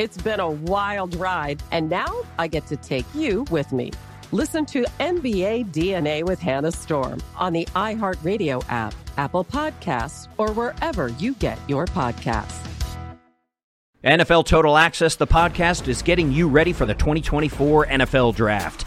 It's been a wild ride, and now I get to take you with me. Listen to NBA DNA with Hannah Storm on the iHeartRadio app, Apple Podcasts, or wherever you get your podcasts. NFL Total Access, the podcast, is getting you ready for the 2024 NFL Draft.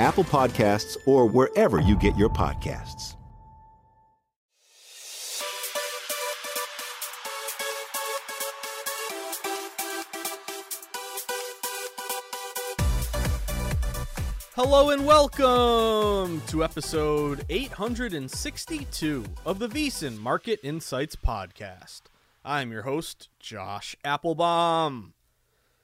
Apple Podcasts, or wherever you get your podcasts. Hello and welcome to episode 862 of the VSiN Market Insights Podcast. I'm your host, Josh Appelbaum.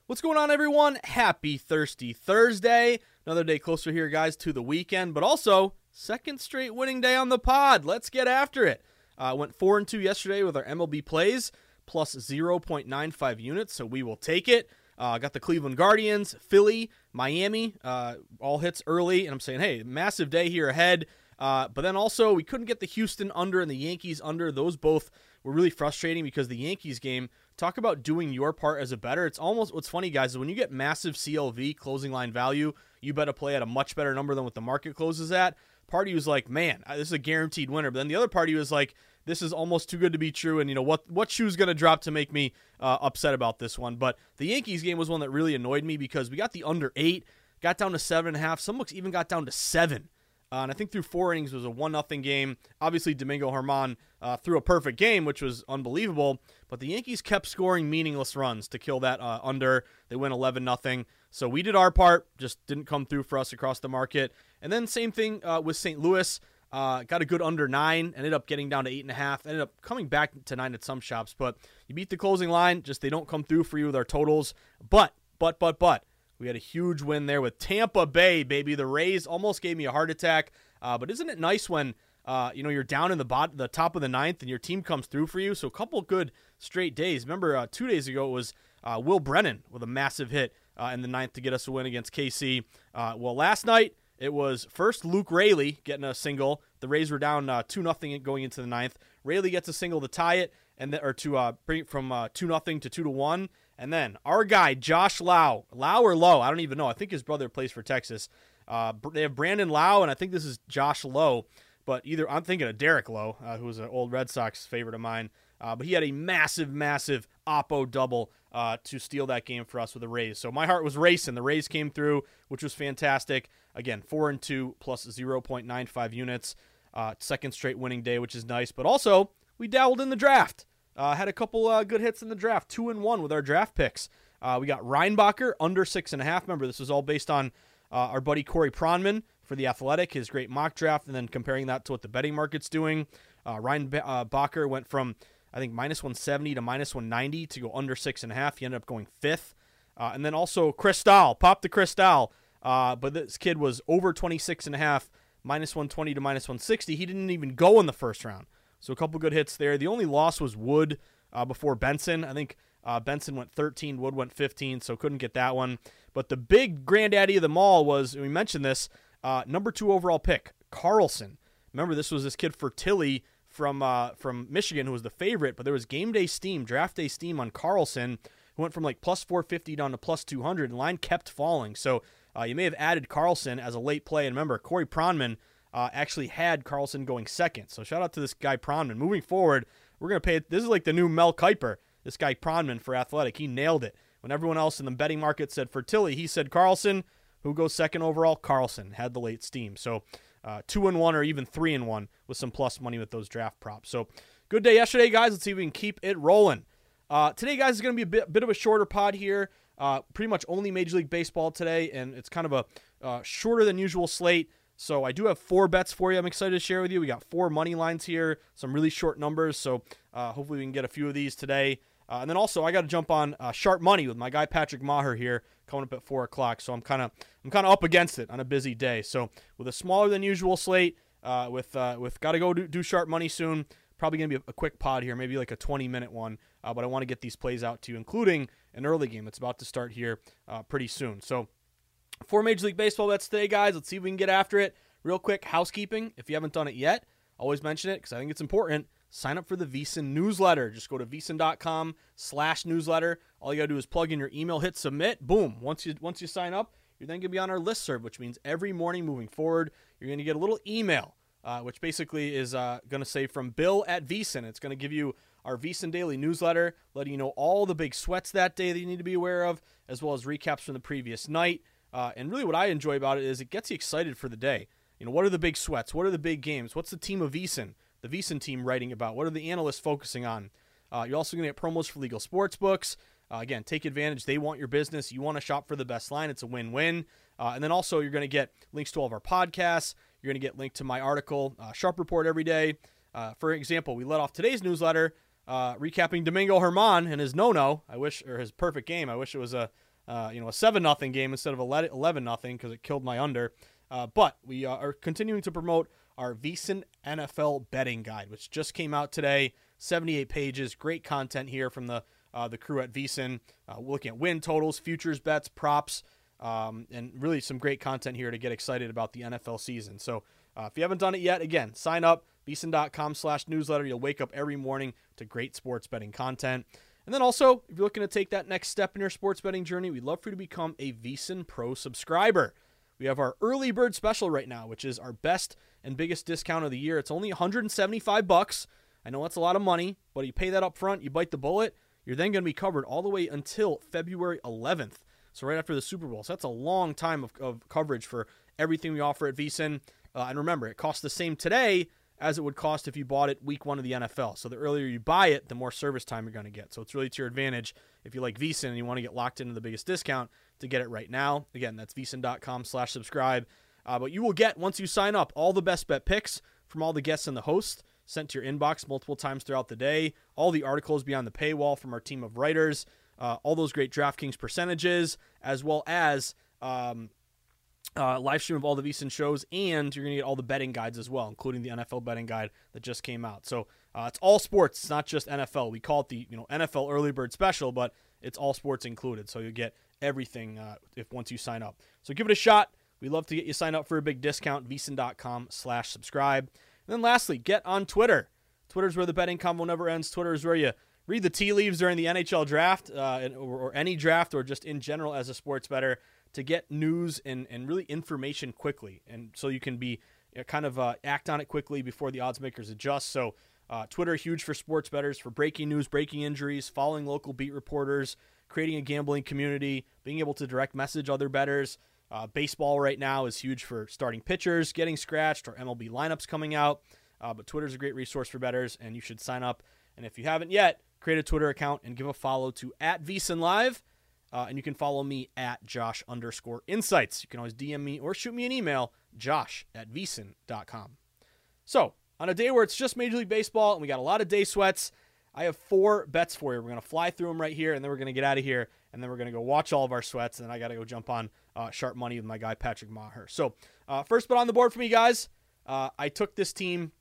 What's going on, everyone? Happy Thirsty Thursday. Another day closer here, guys, to the weekend, but also second straight winning day on the pod. Let's get after it. Uh, went 4 and 2 yesterday with our MLB plays, plus 0.95 units, so we will take it. Uh, got the Cleveland Guardians, Philly, Miami, uh, all hits early, and I'm saying, hey, massive day here ahead. Uh, but then also, we couldn't get the Houston under and the Yankees under. Those both were really frustrating because the Yankees game, talk about doing your part as a bettor. It's almost what's funny, guys, is when you get massive CLV, closing line value, you better play at a much better number than what the market closes at. Party was like, man, this is a guaranteed winner. But then the other party was like, this is almost too good to be true. And you know what? What shoe's going to drop to make me uh, upset about this one? But the Yankees game was one that really annoyed me because we got the under eight, got down to seven and a half. Some books even got down to seven. Uh, and I think through four innings was a one nothing game. Obviously, Domingo Germán uh, threw a perfect game, which was unbelievable. But the Yankees kept scoring meaningless runs to kill that uh, under. They went eleven nothing. So we did our part, just didn't come through for us across the market. And then same thing uh, with St. Louis. Uh, got a good under nine, ended up getting down to eight and a half, ended up coming back to nine at some shops. But you beat the closing line, just they don't come through for you with our totals. But, but, but, but, we had a huge win there with Tampa Bay, baby. The Rays almost gave me a heart attack. Uh, but isn't it nice when uh, you know, you're down in the bot, the top of the ninth, and your team comes through for you. So a couple good straight days. Remember, uh, two days ago it was uh, Will Brennan with a massive hit uh, in the ninth to get us a win against KC. Uh, well, last night it was first Luke Raley getting a single. The Rays were down two nothing going into the ninth. Raley gets a single to tie it, and then, or to bring it from two nothing to two to one. And then our guy Josh Lau, Lau or Lowe, I don't even know. I think his brother plays for Texas. they have Brandon Lau, and I think this is Josh Lowe. But either I'm thinking of Derek Lowe, uh, who was an old Red Sox favorite of mine. Uh, but he had a massive, massive Oppo double uh, to steal that game for us with the Rays. So my heart was racing. The Rays came through, which was fantastic. Again, four and two plus 0.95 units. Uh, second straight winning day, which is nice. But also, we dabbled in the draft. Uh, had a couple uh, good hits in the draft, two and one with our draft picks. we got Reinbacher under six and a half. Remember, this was all based on our buddy Corey Pronman for the Athletic, his great mock draft, and then comparing that to what the betting market's doing. Uh, B- uh, went from I think minus 170 to minus 190 to go under six and a half. He ended up going fifth, uh, and then also Cristall popped the Cristal, uh, but this kid was over 26 and a half, minus 120 to minus 160. He didn't even go in the first round, so a couple good hits there. The only loss was Wood uh, before Benson. I think uh, Benson went 13, Wood went 15, so couldn't get that one. But the big granddaddy of them all was we mentioned this uh, number two overall pick, Carlsson. Remember, this was this kid Fantilli from uh, from Michigan who was the favorite, but there was game day steam, draft day steam on Carlsson, who went from like plus 450 down to plus 200, and line kept falling. So uh, you may have added Carlsson as a late play. And remember, Corey Pronman uh, actually had Carlsson going second. So shout out to this guy Pronman. Moving forward, we're to pay. This is like the new Mel Kiper, this guy Pronman for Athletic. He nailed it. When everyone else in the betting market said Fantilli, he said Carlsson. Who goes second overall? Carlsson had the late steam. So uh, two and one or even three and one with some plus money with those draft props. So good day yesterday, guys. Let's see if we can keep it rolling. Uh, today, guys, is going to be a bit, bit of a shorter pod here. Uh, pretty much only Major League Baseball today, and it's kind of a uh, shorter than usual slate. So I do have four bets for you. I'm excited to share with you. We got four money lines here, some really short numbers. So uh, hopefully we can get a few of these today. Uh, and then also I got to jump on uh, sharp money with my guy Patrick Maher here coming up at four o'clock. So I'm kind of I'm kind of up against it on a busy day. So with a smaller than usual slate, uh, with uh, with got to go do, do, sharp money soon. Probably gonna be a, quick pod here, maybe like a 20 minute one. Uh, but I want to get these plays out to you, including an early game that's about to start here pretty soon. So four Major League Baseball bets today, guys. Let's see if we can get after it. Real quick housekeeping. If you haven't done it yet, always mention it because I think it's important sign up for the VSiN newsletter. Just go to vsin.com slash newsletter. All you gotta do is plug in your email, hit submit, boom. Once you once you sign up, you're then gonna be on our list serve, which means every morning moving forward, you're gonna get a little email, uh, which basically is uh, gonna say from Bill at VSiN. It's gonna give you our VSiN daily newsletter, letting you know all the big sweats that day that you need to be aware of, as well as recaps from the previous night. Uh, and really, what I enjoy about it is it gets you excited for the day. You know, what are the big sweats? What are the big games? What's the team of VSiN? the VSiN team writing about? What are the analysts focusing on? Uh, you're also going to get promos for legal sports books. Uh, again, take advantage. They want your business. You want to shop for the best line. It's a win win. Uh, and then also, you're going to get links to all of our podcasts. You're going to get linked to my article, uh, Sharp Report, every day. Uh, for example, we let off today's newsletter uh, recapping Domingo Germán and his no no. I wish, or his perfect game. I wish it was a you know a seven nothing game instead of eleven nothing because it killed my under. but we are continuing to promote our VSiN NFL betting guide, which just came out today. 78 pages, great content here from the uh, the crew at VSiN. Uh, looking at win totals, futures bets, props, um, and really some great content here to get excited about the NFL season. So uh, if you haven't done it yet, again, sign up vsin.com slash newsletter. You'll wake up every morning to great sports betting content. And then also, if you're looking to take that next step in your sports betting journey, we'd love for you to become a VSiN Pro subscriber. We have our early bird special right now, which is our best and biggest discount of the year. It's only 175 bucks. I know that's a lot of money, but you pay that up front, you bite the bullet, you're then going to be covered all the way until February 11th. So right after the Super Bowl. So that's a long time of, of coverage for everything we offer at VSiN. Uh, and remember, it costs the same today as it would cost if you bought it week one of the NFL. So the earlier you buy it, the more service time you're going to get. So it's really to your advantage if you like VSiN and you want to get locked into the biggest discount to get it right now. Again, that's vsin.com slash subscribe. Uh, but you will get, once you sign up, all the best bet picks from all the guests and the host sent to your inbox multiple times throughout the day, all the articles beyond the paywall from our team of writers, uh, all those great DraftKings percentages, as well as um, uh, live stream of all the VSiN shows, and you're going to get all the betting guides as well, including the NFL betting guide that just came out. So uh, it's all sports, it's not just NFL. We call it the you know NFL early bird special, but it's all sports included. So you get everything uh, if once you sign up. So give it a shot. We'd love to get you signed up for a big discount. VSiN.com slash subscribe. And then lastly, get on Twitter. Twitter's where the betting convo never ends. Twitter is where you read the tea leaves during the NHL draft uh, or, or, any draft or just in general as a sports bettor to get news and, and really information quickly. And so you can be you know, kind of uh, act on it quickly before the odds makers adjust. So uh, Twitter, huge for sports bettors, for breaking news, breaking injuries, following local beat reporters, creating a gambling community, being able to direct message other bettors. Uh, baseball right now is huge for starting pitchers getting scratched or MLB lineups coming out. Uh, but Twitter is a great resource for bettors, and you should sign up. And if you haven't yet, create a Twitter account and give a follow to at VSiN Live. Uh, and you can follow me at Josh underscore insights. You can always DM me or shoot me an email, josh at VSiN.com. So, on a day where it's just Major League Baseball and we got a lot of day sweats, I have four bets for you. We're going to fly through them right here, and then we're going to get out of here, and then we're going to go watch all of our sweats, and then I got to go jump on uh, Sharp Money with my guy Patrick Maher. So, uh, first bet on the board for me, guys. Uh, I took this team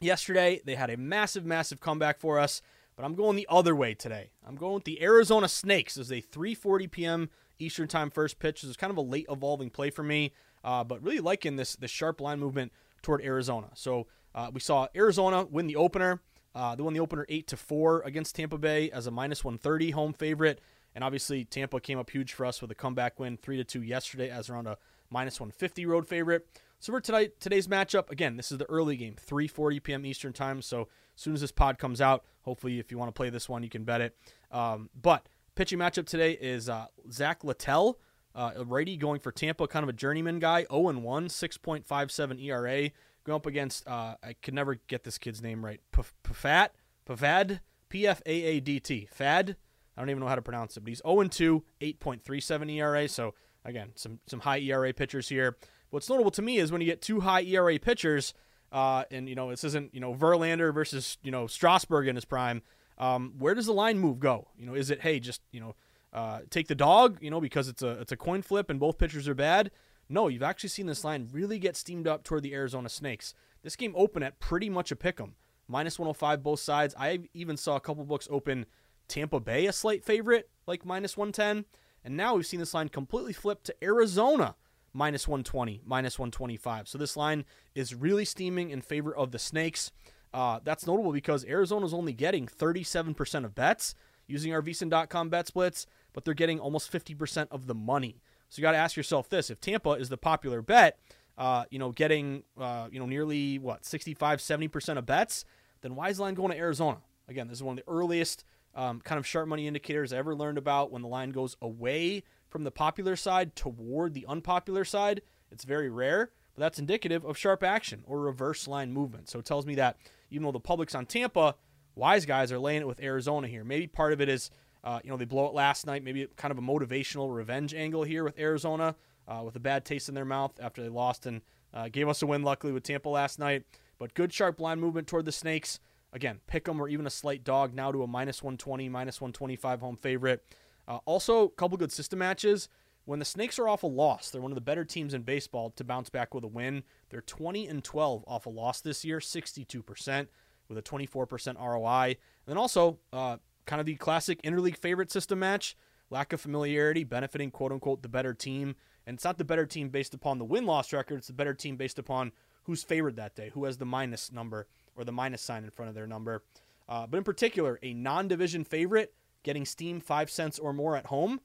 yesterday. They had a massive, massive comeback for us, but I'm going the other way today. I'm going with the Arizona Snakes as a 3:40 p.m. Eastern Time first pitch. This is kind of a late evolving play for me, uh, but really liking this this sharp line movement toward Arizona. So uh, we saw Arizona win the opener. Uh, they won the opener eight to four against Tampa Bay as a minus 130 home favorite, and obviously Tampa came up huge for us with a comeback win three to two yesterday as around a minus 150 road favorite. So for tonight, today's matchup, again, this is the early game, 3:40 p.m. Eastern time. So as soon as this pod comes out, hopefully, if you want to play this one, you can bet it. Um, but pitching matchup today is uh, Zach Littell, uh, righty going for Tampa, kind of a journeyman guy, 0 1, 6.57 ERA, going up against uh, I could never get this kid's name right, Pafat, Pavad, P F A A D T, Fad. I don't even know how to pronounce it, but he's 0 2, 8.37 ERA. So again, some some high ERA pitchers here. What's notable to me is when you get two high ERA pitchers, uh, and you know this isn't you know Verlander versus you know Strasburg in his prime. Um, where does the line move go? You know, is it hey just you know uh, take the dog you know because it's a it's a coin flip and both pitchers are bad? No, you've actually seen this line really get steamed up toward the Arizona Snakes. This game opened at pretty much a pick 'em, minus 105 both sides. I even saw a couple books open Tampa Bay a slight favorite, like minus 110, and now we've seen this line completely flip to Arizona minus 120, minus 125. So this line is really steaming in favor of the Snakes. Uh, that's notable because Arizona is only getting 37% of bets using our bet splits, but they're getting almost 50% of the money. So you got to ask yourself this: if Tampa is the popular bet, uh, you know, getting uh, you know nearly what 65, 70% of bets, then why is the line going to Arizona? Again, this is one of the earliest um, kind of sharp money indicators I ever learned about when the line goes away from the popular side toward the unpopular side. It's very rare, but that's indicative of sharp action or reverse line movement. So it tells me that even though the public's on Tampa, wise guys are laying it with Arizona here. Maybe part of it is, uh, you know, they blow it last night. Maybe kind of a motivational revenge angle here with Arizona, uh, with a bad taste in their mouth after they lost and uh, gave us a win, luckily, with Tampa last night. But good sharp line movement toward the Snakes. Again, pick them or even a slight dog now to a minus 120, minus 125 home favorite. Uh, also, a couple good system matches. When the Snakes are off a loss, they're one of the better teams in baseball to bounce back with a win. They're 20 and 12 off a loss this year, 62% with a 24% ROI. And then also, uh, kind of the classic interleague favorite system match. Lack of familiarity benefiting quote unquote the better team. And it's not the better team based upon the win loss record, it's the better team based upon who's favored that day, who has the minus number or the minus sign in front of their number. Uh, but in particular, a non division favorite getting Steam 5 cents or more at home.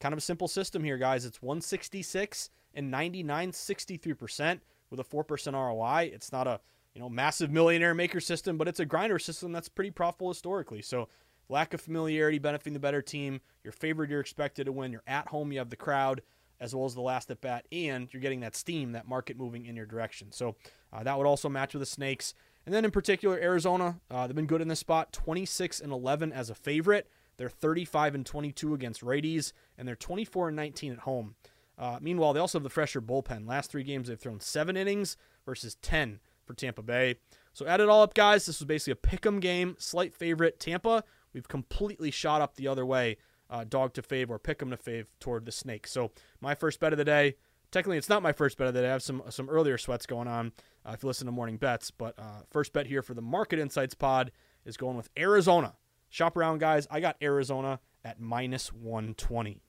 Kind of a simple system here, guys. It's 166 and 99, 63% with a 4% ROI. It's not a you know massive millionaire maker system, but it's a grinder system that's pretty profitable historically. So lack of familiarity benefiting the better team. You're favored, you're expected to win. You're at home, you have the crowd as well as the last at bat, and you're getting that steam, that market moving in your direction. So uh, that would also match with the Snakes. And then in particular, Arizona, uh, they've been good in this spot, 26 and 11 as a favorite. They're 35 and 22 against righties, and they're 24 and 19 at home. Uh, meanwhile, they also have the fresher bullpen. Last three games, they've thrown seven innings versus 10 for Tampa Bay. So add it all up, guys. This was basically a pick 'em game. Slight favorite Tampa. We've completely shot up the other way, uh, dog to fave or pick 'em to fave toward the Snake. So my first bet of the day: technically it's not my first bet of the day. I have some some earlier sweats going on uh, if you listen to morning bets. But uh, first bet here for the Market Insights pod is going with Arizona. Shop around, guys. I got Arizona at minus 120.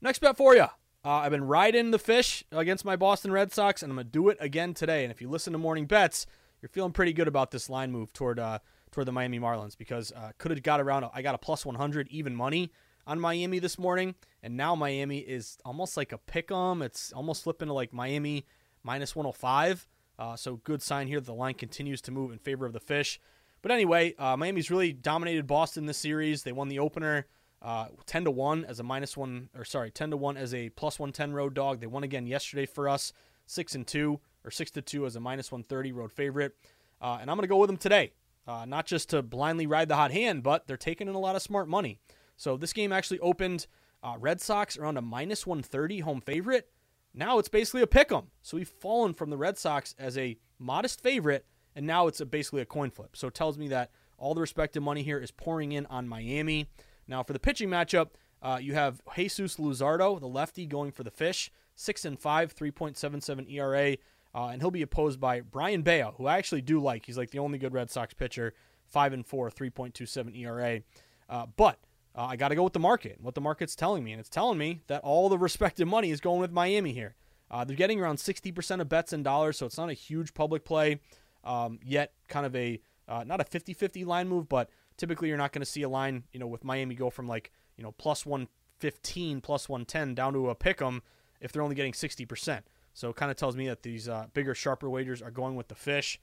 Next bet for you. Uh, I've been riding the fish against my Boston Red Sox, and I'm going to do it again today. And if you listen to morning bets, you're feeling pretty good about this line move toward uh, toward the Miami Marlins because uh, could have got around. I got a plus 100 even money on Miami this morning, and now Miami is almost like a pick 'em. It's almost flipping to like Miami minus 105. Uh, so good sign here that the line continues to move in favor of the fish. But anyway, uh, Miami's really dominated Boston this series. They won the opener uh, 10 to 1 as a minus 1 or sorry, 10 to 1 as a plus 110 road dog. They won again yesterday for us, 6 and 2 or 6 to 2 as a minus 130 road favorite. Uh, and I'm going to go with them today. Uh, not just to blindly ride the hot hand, but they're taking in a lot of smart money. So this game actually opened uh, Red Sox around a minus 130 home favorite. Now it's basically a pick 'em. So we've fallen from the Red Sox as a modest favorite, and now it's a, basically a coin flip. So it tells me that all the respective money here is pouring in on Miami. Now for the pitching matchup, uh, you have Jesus Luzardo, the lefty, going for the fish, six and five, 3.77 ERA, uh, and he'll be opposed by Brayan Bello, who I actually do like. He's like the only good Red Sox pitcher, five and four, 3.27 ERA. Uh, but uh, I got to go with the market, what the market's telling me. And it's telling me that all the respective money is going with Miami here. Uh, they're getting around 60% of bets in dollars, so it's not a huge public play, um, yet kind of a, uh, not a 50 50 line move, but typically you're not going to see a line, you know, with Miami go from like, you know, plus 115, plus 110 down to a pick 'em if they're only getting 60%. So it kind of tells me that these uh, bigger, sharper wagers are going with the fish.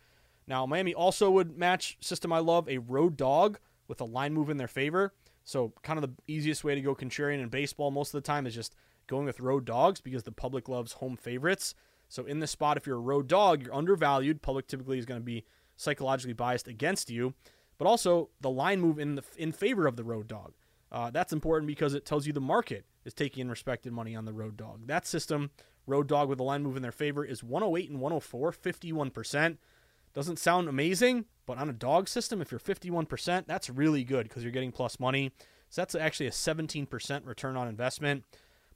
Now, Miami also would match system I love a road dog with a line move in their favor. So, kind of the easiest way to go contrarian in baseball most of the time is just going with road dogs because the public loves home favorites. So, in this spot, if you're a road dog, you're undervalued. Public typically is going to be psychologically biased against you, but also the line move in the in favor of the road dog. Uh, that's important because it tells you the market is taking in respected money on the road dog. That system, road dog with the line move in their favor, is 108 and 104, 51%. Doesn't sound amazing, but on a dog system, if you're 51%, that's really good because you're getting plus money. So that's actually a 17% return on investment.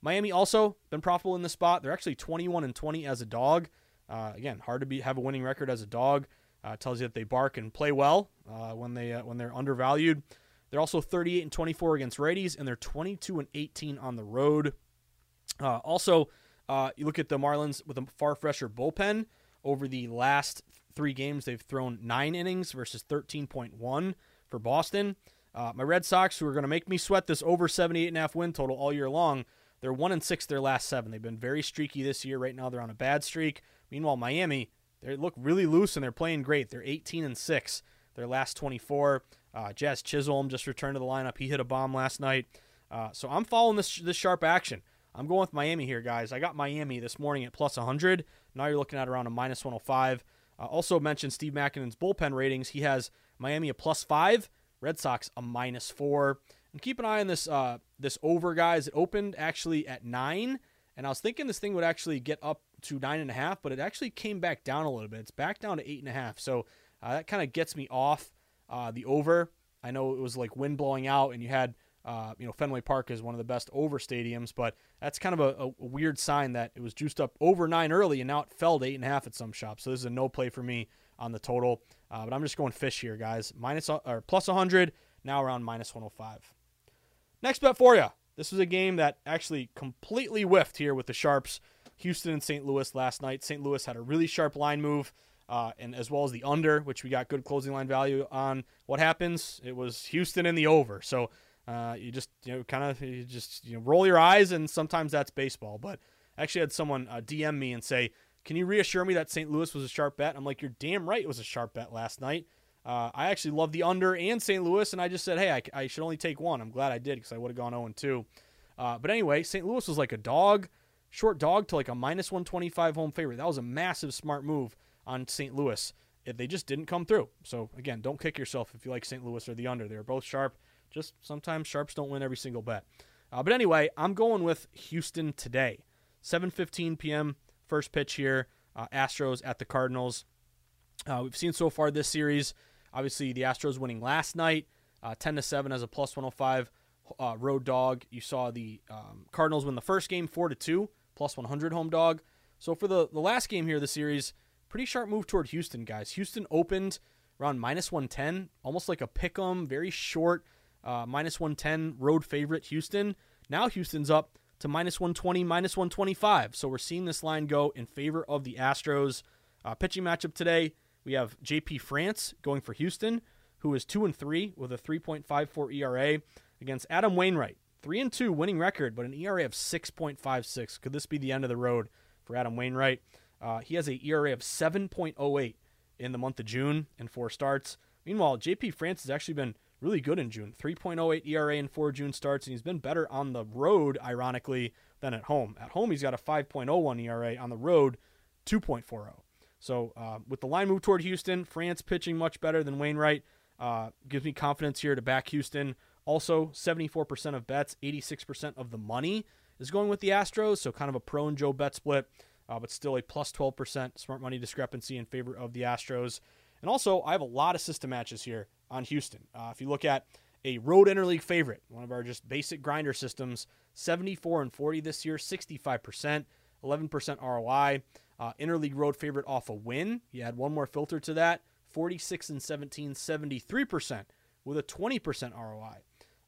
Miami also been profitable in the spot. They're actually 21 and 20 as a dog. Uh, again, hard to be have a winning record as a dog. Uh, tells you that they bark and play well uh, when they uh, when they're undervalued. They're also 38 and 24 against righties, and they're 22 and 18 on the road. Uh, also, you look at the Marlins with a far fresher bullpen over the last three games, they've thrown nine innings versus 13.1 for Boston. My Red Sox, who are going to make me sweat this over 78 and a half win total all year long, they're one and six their last seven. They've been very streaky this year. Right now, they're on a bad streak. Meanwhile, Miami, they look really loose and they're playing great. They're 18 and six their last 24. Uh, Jazz Chisholm just returned to the lineup. He hit a bomb last night. Uh, so I'm following this this sharp action. I'm going with Miami here, guys. I got Miami this morning at plus 100. Now you're looking at around a minus 105. Uh, also mentioned Steve Makinen's bullpen ratings. He has Miami a plus five, Red Sox a minus four. And keep an eye on this uh, this over, guys. It opened actually at nine, and I was thinking this thing would actually get up to nine and a half, but it actually came back down a little bit. It's back down to eight and a half. So uh, that kind of gets me off uh, the over. I know it was like wind blowing out, and you had uh, you know, Fenway Park is one of the best over stadiums, but that's kind of a, a, weird sign that it was juiced up over nine early and now it fell to eight and a half at some shops. So this is a no play for me on the total. Uh, but I'm just going fish here, guys. Minus or plus 100, now around minus 105. Next bet for you. This was a game that actually completely whiffed here with the sharps. Houston and St. Louis last night. St. Louis had a really sharp line move. Uh, and as well as the under, which we got good closing line value on. What happens? It was Houston in the over. So uh, you just you know kind of you just you know roll your eyes, and sometimes that's baseball. But I actually had someone uh, DM me and say, "Can you reassure me that St. Louis was a sharp bet?" I'm like, "You're damn right, it was a sharp bet last night." Uh, I actually love the under and St. Louis, and I just said, "Hey, I, I should only take one." I'm glad I did because I would have gone 0 2. Uh, but anyway, St. Louis was like a dog, short dog to like a minus 125 home favorite. That was a massive smart move on St. Louis. They just didn't come through. So again, don't kick yourself if you like St. Louis or the under. They were both sharp. Just sometimes sharps don't win every single bet. Uh, but anyway, I'm going with Houston today. 7:15 p.m. first pitch here. Uh, Astros at the Cardinals. Uh, we've seen so far this series. Obviously, the Astros winning last night, uh, 10 to seven as a plus 105 uh, road dog. You saw the um, Cardinals win the first game, four to two, plus 100 home dog. So for the, the last game here of the series, pretty sharp move toward Houston, guys. Houston opened around minus 110, almost like a pick 'em, very short, uh, minus 110 road favorite Houston. Now Houston's up to minus 120, minus 125. So we're seeing this line go in favor of the Astros. Uh, pitching matchup today, we have JP France going for Houston, who is 2 and 3 with a 3.54 ERA against Adam Wainwright. 3 and 2 winning record, but an ERA of 6.56. Could this be the end of the road for Adam Wainwright? Uh, he has a ERA of 7.08 in the month of June in four starts. Meanwhile, JP France has actually been really good in June. 3.08 ERA in four June starts, and he's been better on the road, ironically, than at home. At home, he's got a 5.01 ERA. On the road, 2.40. So uh, with the line move toward Houston, France pitching much better than Wainwright uh, gives me confidence here to back Houston. Also, 74% of bets, 86% of the money is going with the Astros. So kind of a pro and Joe bet split, uh, but still a plus 12% smart money discrepancy in favor of the Astros. And also, I have a lot of system matches here on Houston. Uh, if you look at a road interleague favorite, one of our just basic grinder systems, 74 and 40 this year, 65%, 11% ROI. Uh, interleague road favorite off a win. You add one more filter to that, 46 and 17, 73% with a 20% ROI.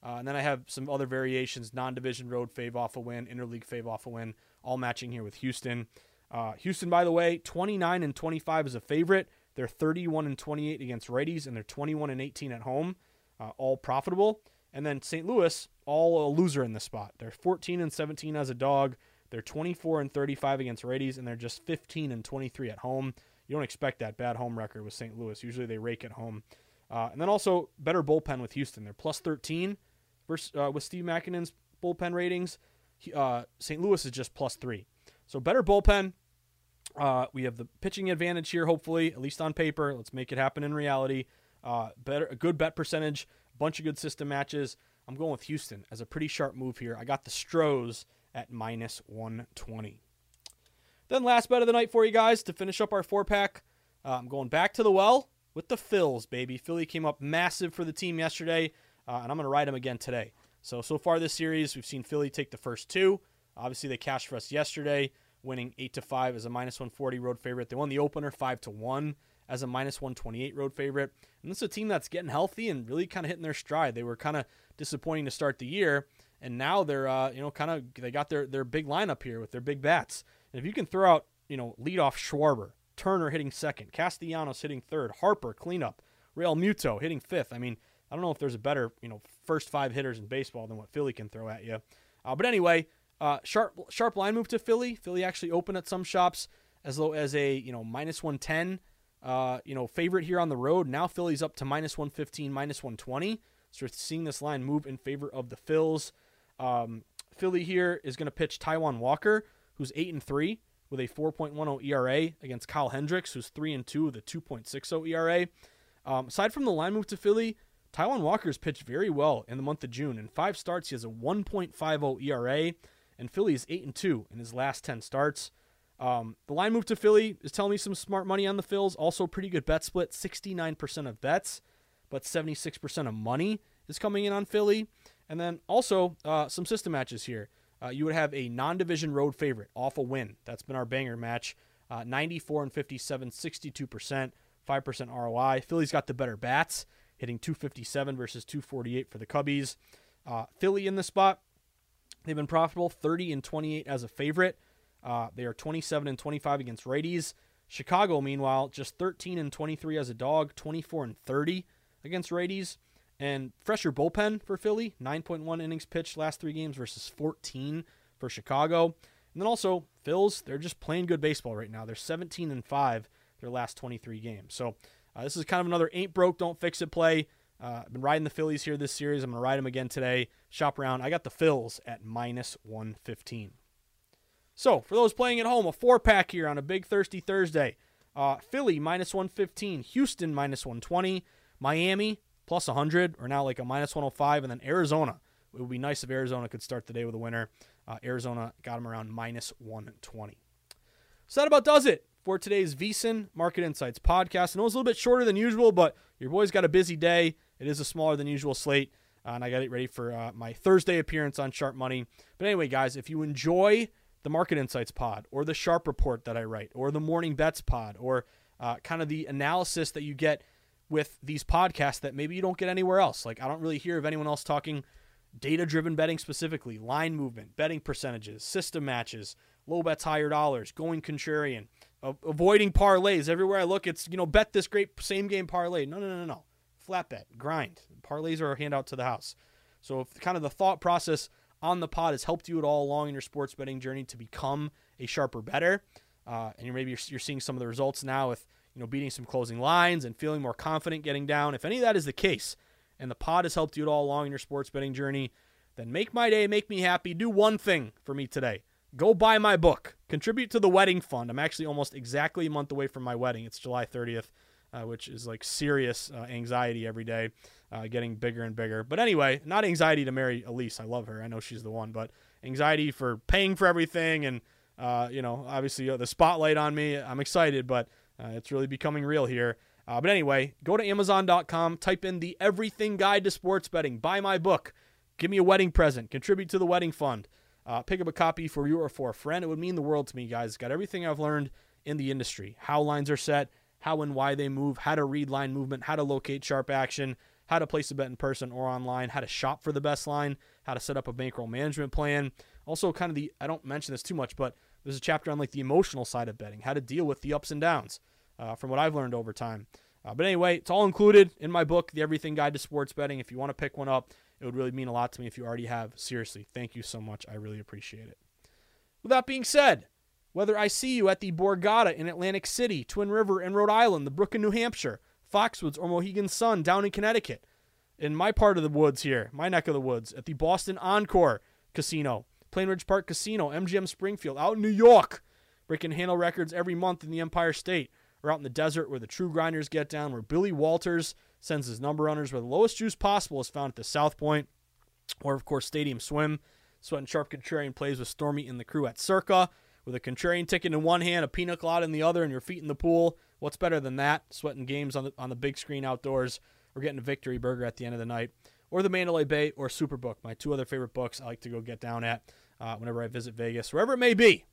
Uh, and then I have some other variations non division road fave off a win, interleague fave off a win, all matching here with Houston. Uh, Houston, by the way, 29 and 25 is a favorite. They're 31 and 28 against righties, and they're 21 and 18 at home, uh, all profitable. And then St. Louis, all a loser in this spot. They're 14 and 17 as a dog. They're 24 and 35 against righties, and they're just 15 and 23 at home. You don't expect that bad home record with St. Louis. Usually they rake at home. Uh, and then also better bullpen with Houston. They're plus 13 versus, uh, with Steve Makinen's bullpen ratings. Uh, St. Louis is just plus three. So better bullpen. Uh, we have the pitching advantage here, hopefully, at least on paper. Let's make it happen in reality. Uh, better, a good bet percentage, a bunch of good system matches. I'm going with Houston as a pretty sharp move here. I got the Stros at minus 120. Then last bet of the night for you guys to finish up our four pack. Uh, I'm going back to the well with the Phils, baby. Philly came up massive for the team yesterday, uh, and I'm going to ride them again today. So so far this series, we've seen Philly take the first two. Obviously, they cashed for us yesterday, winning eight to five as a minus 140 road favorite. They won the opener five to one as a minus 128 road favorite. And this is a team that's getting healthy and really kind of hitting their stride. They were kind of disappointing to start the year, and now they're uh, you know kind of they got their their big lineup here with their big bats. And if you can throw out you know leadoff Schwarber, Turner hitting second, Castellanos hitting third, Harper cleanup, Realmuto hitting fifth. I mean, I don't know if there's a better you know first five hitters in baseball than what Philly can throw at you. Uh, but anyway, uh, sharp sharp line move to Philly. Philly actually opened at some shops as low as a you know minus 110. Uh, you know, favorite here on the road. Now Philly's up to minus 115, minus 120. So we're seeing this line move in favor of the Phils. Um, Philly here is going to pitch Taijuan Walker, who's eight and three with a 4.10 ERA against Kyle Hendricks, who's three and two with a 2.60 ERA. Um, aside from the line move to Philly, Taijuan Walker's pitched very well in the month of June. In five starts, he has a 1.50 ERA, and Philly is eight and two in his last 10 starts. Um, the line move to Philly is telling me some smart money on the Phils. Also, pretty good bet split 69% of bets, but 76% of money is coming in on Philly. And then also uh, some system matches here. Uh, you would have a non-division road favorite off a win. That's been our banger match. Uh, 94 and 57, 62%, 5% ROI. Philly's got the better bats, hitting 257 versus 248 for the Cubbies. Uh, Philly in the spot. They've been profitable, 30 and 28 as a favorite. Uh, they are 27 and 25 against righties. Chicago, meanwhile, just 13 and 23 as a dog, 24 and 30 against righties. And fresher bullpen for Philly, 9.1 innings pitched last three games versus 14 for Chicago. And then also, Phils, they're just playing good baseball right now. They're 17 and 5 their last 23 games. So uh, this is kind of another ain't broke, don't fix it play. Uh, I've been riding the Phillies here this series. I'm going to ride them again today. Shop around. I got the Phils at minus 115. So for those playing at home, a four pack here on a big thirsty Thursday. Uh, Philly minus 115, Houston minus 120, Miami plus 100, or now like a minus 105, and then Arizona. It would be nice if Arizona could start the day with a winner. Uh, Arizona got them around minus 120. So that about does it for today's VSiN Market Insights podcast. I know it's a little bit shorter than usual, but your boy's got a busy day. It is a smaller than usual slate, uh, and I got it ready for uh, my Thursday appearance on Sharp Money. But anyway, guys, if you enjoy the Market Insights pod or the Sharp Report that I write or the Morning Bets pod or uh, kind of the analysis that you get with these podcasts that maybe you don't get anywhere else. Like I don't really hear of anyone else talking data driven betting specifically, line movement, betting percentages, system matches, low bets, higher dollars, going contrarian, avoiding parlays. Everywhere I look, it's, you know, bet this great same game parlay. No, no, no, no. Flat bet, grind. Parlays are a handout to the house. So if kind of the thought process on the pod has helped you at all along in your sports betting journey to become a sharper bettor, uh, and you're maybe you're, you're seeing some of the results now with you know beating some closing lines and feeling more confident getting down. If any of that is the case, and the pod has helped you at all along in your sports betting journey, then make my day, make me happy. Do one thing for me today. Go buy my book. Contribute to the wedding fund. I'm actually almost exactly a month away from my wedding. It's July 30th, uh, which is like serious uh, anxiety every day, uh, getting bigger and bigger. But anyway, not anxiety to marry Elise. I love her. I know she's the one, but anxiety for paying for everything and, uh, you know, obviously uh, the spotlight on me. I'm excited, but it's really becoming real here. but anyway, go to Amazon.com, type in the Everything Guide to Sports Betting, buy my book, give me a wedding present, contribute to the wedding fund. Uh, pick up a copy for you or for a friend. It would mean the world to me, guys. It's got everything I've learned in the industry how lines are set, how and why they move, how to read line movement, how to locate sharp action, how to place a bet in person or online, how to shop for the best line, how to set up a bankroll management plan. Also, kind of the, I don't mention this too much, but there's a chapter on like the emotional side of betting, how to deal with the ups and downs uh, from what I've learned over time. Uh, but anyway, it's all included in my book, The Everything Guide to Sports Betting. If you want to pick one up, it would really mean a lot to me if you already have. Seriously, thank you so much. I really appreciate it. With that being said, whether I see you at the Borgata in Atlantic City, Twin River in Rhode Island, the Brook in New Hampshire, Foxwoods or Mohegan Sun down in Connecticut, in my part of the woods here, my neck of the woods, at the Boston Encore Casino, Plainridge Park Casino, MGM Springfield, out in New York, breaking handle records every month in the Empire State, or out in the desert where the true grinders get down, where Billy Walters sends his number runners where the lowest juice possible is found at the South Point, or of course Stadium Swim. Sweat and Sharp Contrarian plays with Stormy and the crew at Circa with a contrarian ticket in one hand, a pina colada in the other, and your feet in the pool. What's better than that? Sweating games on the on the big screen outdoors, or getting a victory burger at the end of the night, or the Mandalay Bay or Superbook, my two other favorite books I like to go get down at uh, whenever I visit Vegas, wherever it may be.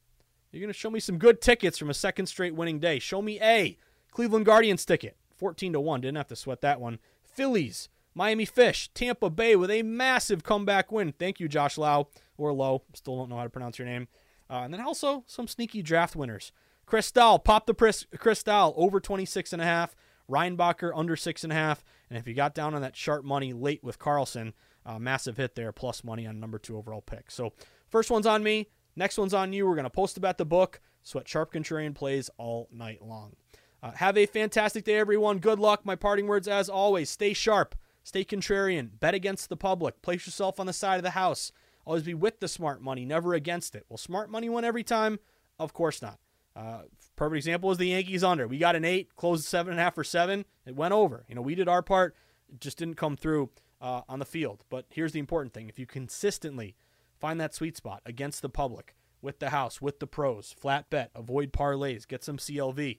You're going to show me some good tickets from a second straight winning day. Show me a Cleveland Guardians ticket. 14 to 1. Didn't have to sweat that one. Phillies, Miami Fish, Tampa Bay with a massive comeback win. Thank you, Josh Lau or Low. Still don't know how to pronounce your name. Uh, and then also some sneaky draft winners. Cristal, pop the Chris, Cristall over 26 and a half. Reinbacher under six and a half. And if you got down on that sharp money late with Carlsson, uh, massive hit there, plus money on number two overall pick. So first one's on me. Next one's on you. We're going to post about the book. Sweat Sharp Contrarian plays all night long. Uh, have a fantastic day, everyone. Good luck. My parting words, as always, stay sharp, stay contrarian, bet against the public, place yourself on the side of the house. Always be with the smart money, never against it. Will smart money win every time? Of course not. Uh, perfect example is the Yankees under. We got an eight, closed seven and a half or seven. It went over. You know, we did our part. It just didn't come through uh, on the field. But here's the important thing: if you consistently find that sweet spot against the public, with the house, with the pros, flat bet, avoid parlays, get some CLV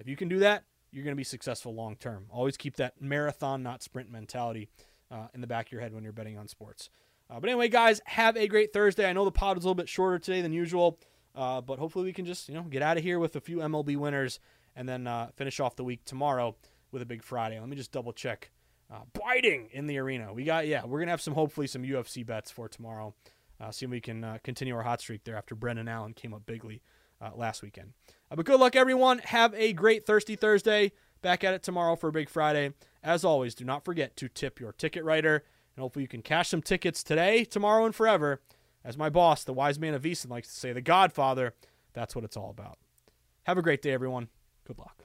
if you can do that, you're going to be successful long term. Always keep that marathon, not sprint mentality uh, in the back of your head when you're betting on sports. Uh, but anyway, guys, have a great Thursday. I know the pod was a little bit shorter today than usual, uh, but hopefully we can just you know get out of here with a few MLB winners and then uh, finish off the week tomorrow with a big Friday. Let me just double check. Uh, biting in the arena. We got yeah. We're gonna have some hopefully some UFC bets for tomorrow. Uh, see if we can continue our hot streak there after Brendan Allen came up bigly last weekend. Uh, but good luck, everyone. Have a great Thirsty Thursday. Back at it tomorrow for a big Friday. As always, do not forget to tip your ticket writer. And hopefully, you can cash some tickets today, tomorrow, and forever. As my boss, the wise man of VSiN, likes to say, the Godfather, that's what it's all about. Have a great day, everyone. Good luck.